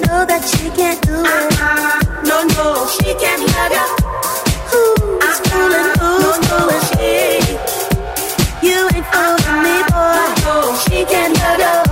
know that she can't do it. Uh-uh. No, no, she can't hug her. Who's uh-uh. fooling? Who's no, fooling? No, she. You ain't fooling uh-uh. me, uh-huh. boy. No, no, she can't hug her.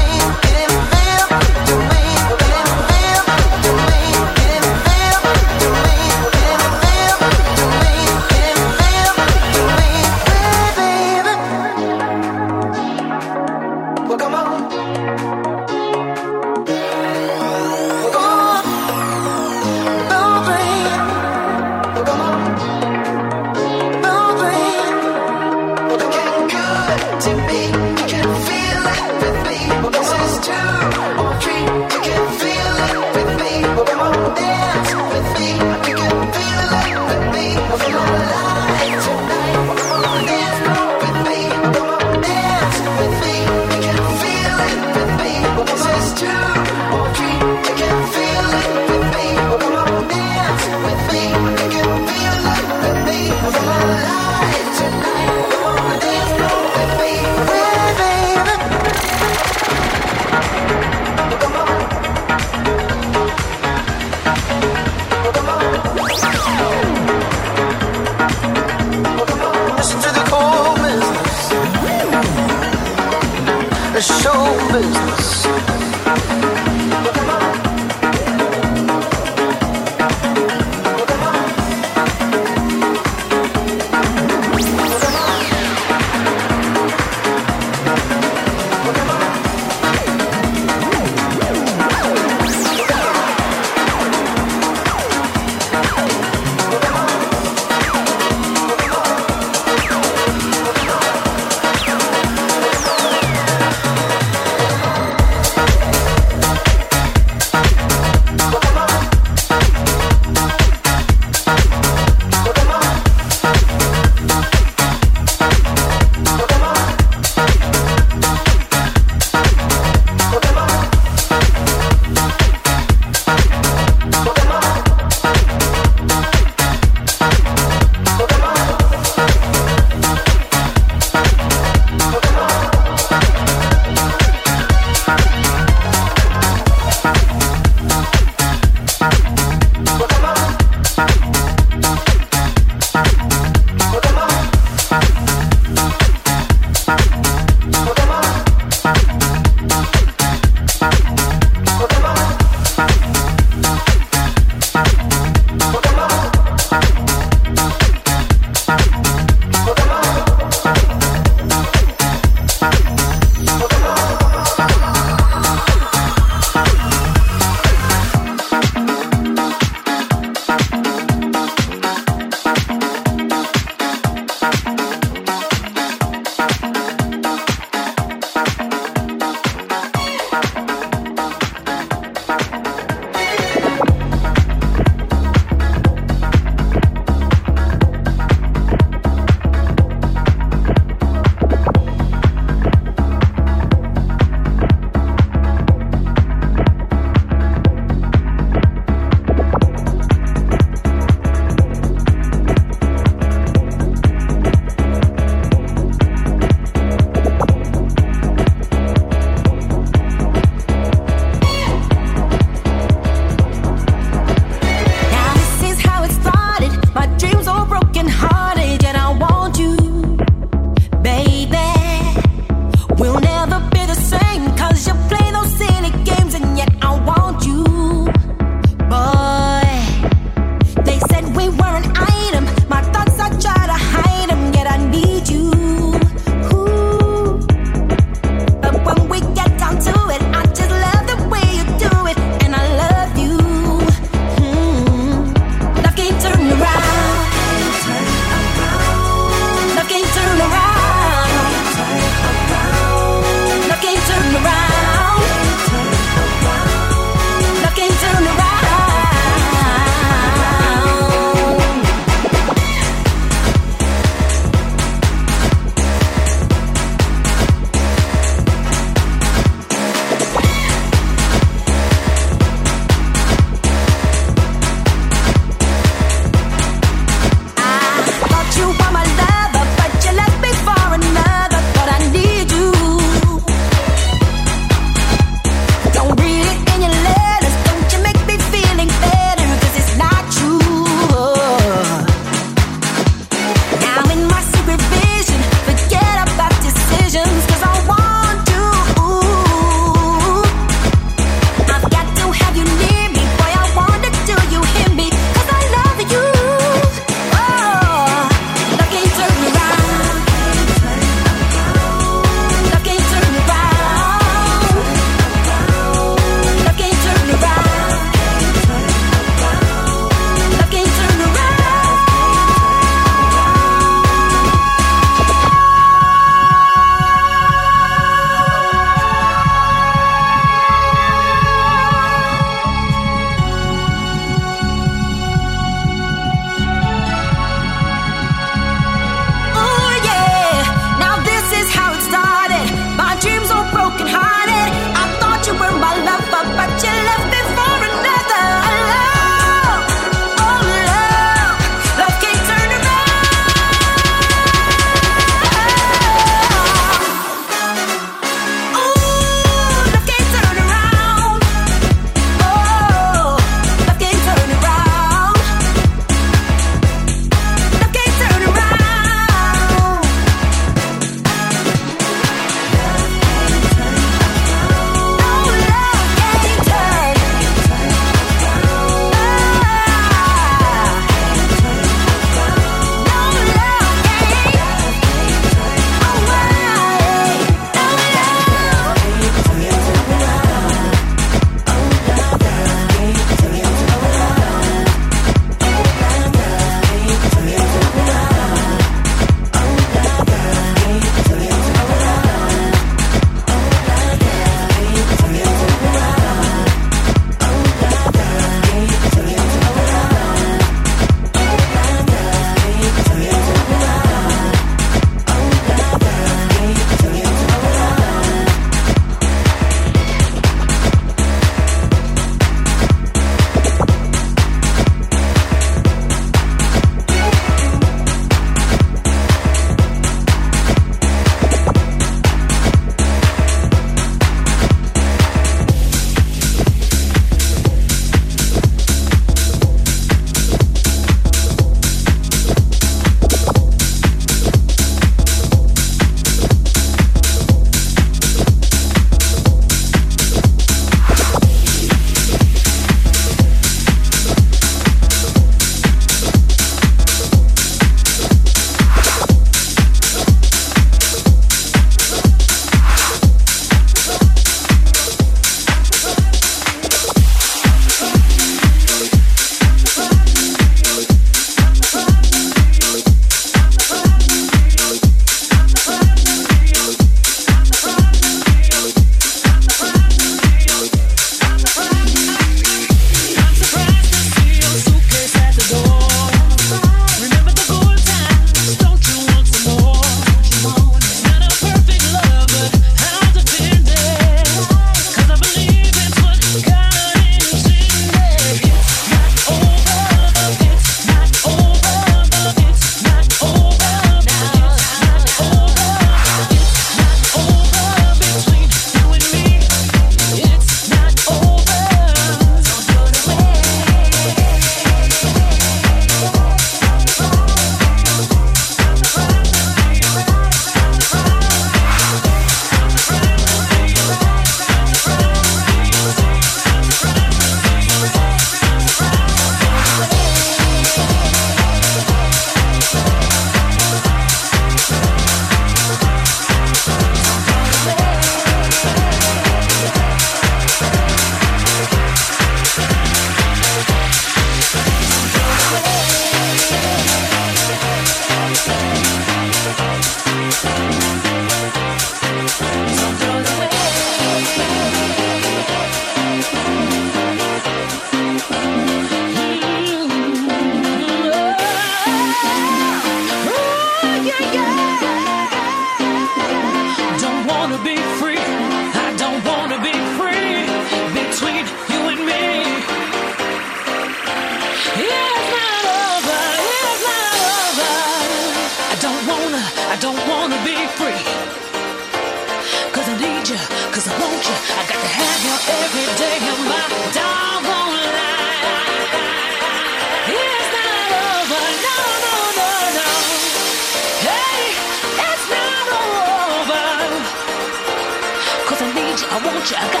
Can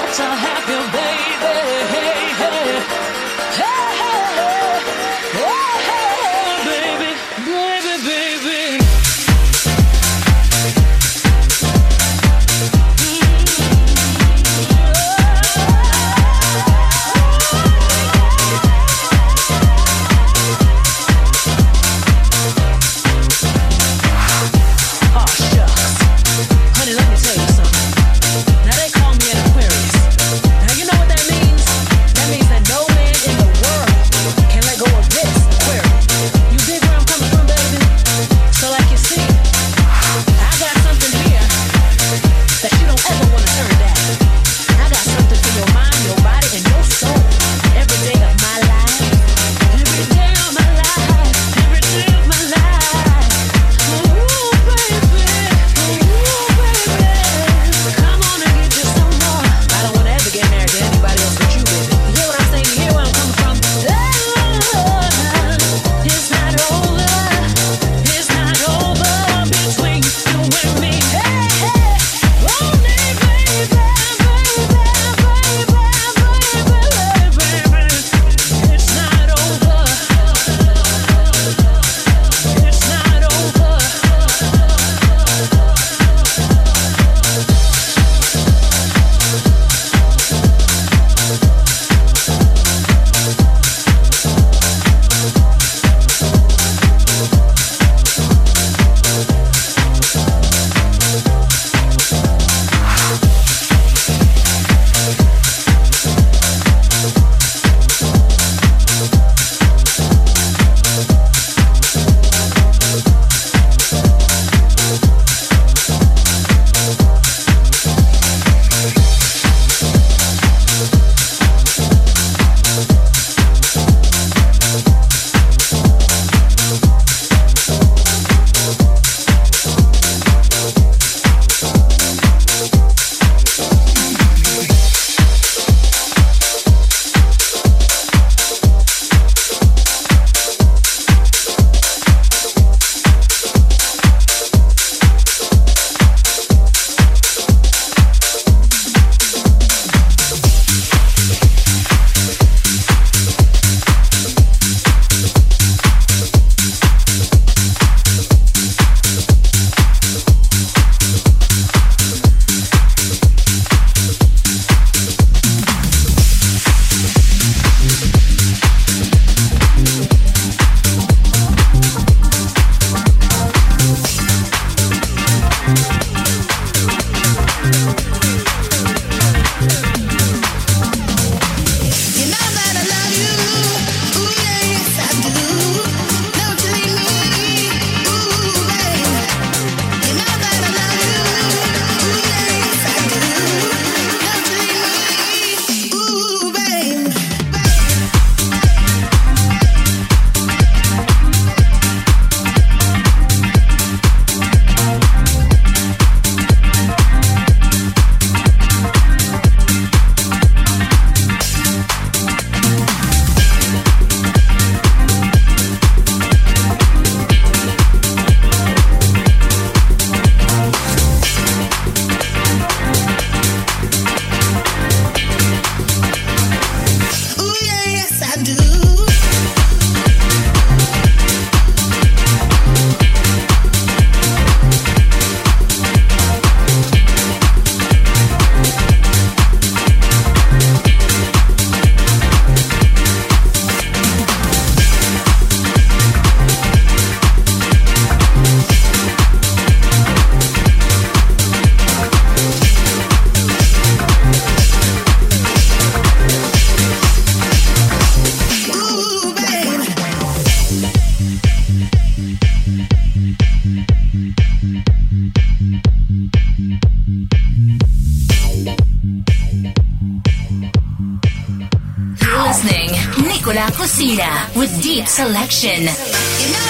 selection.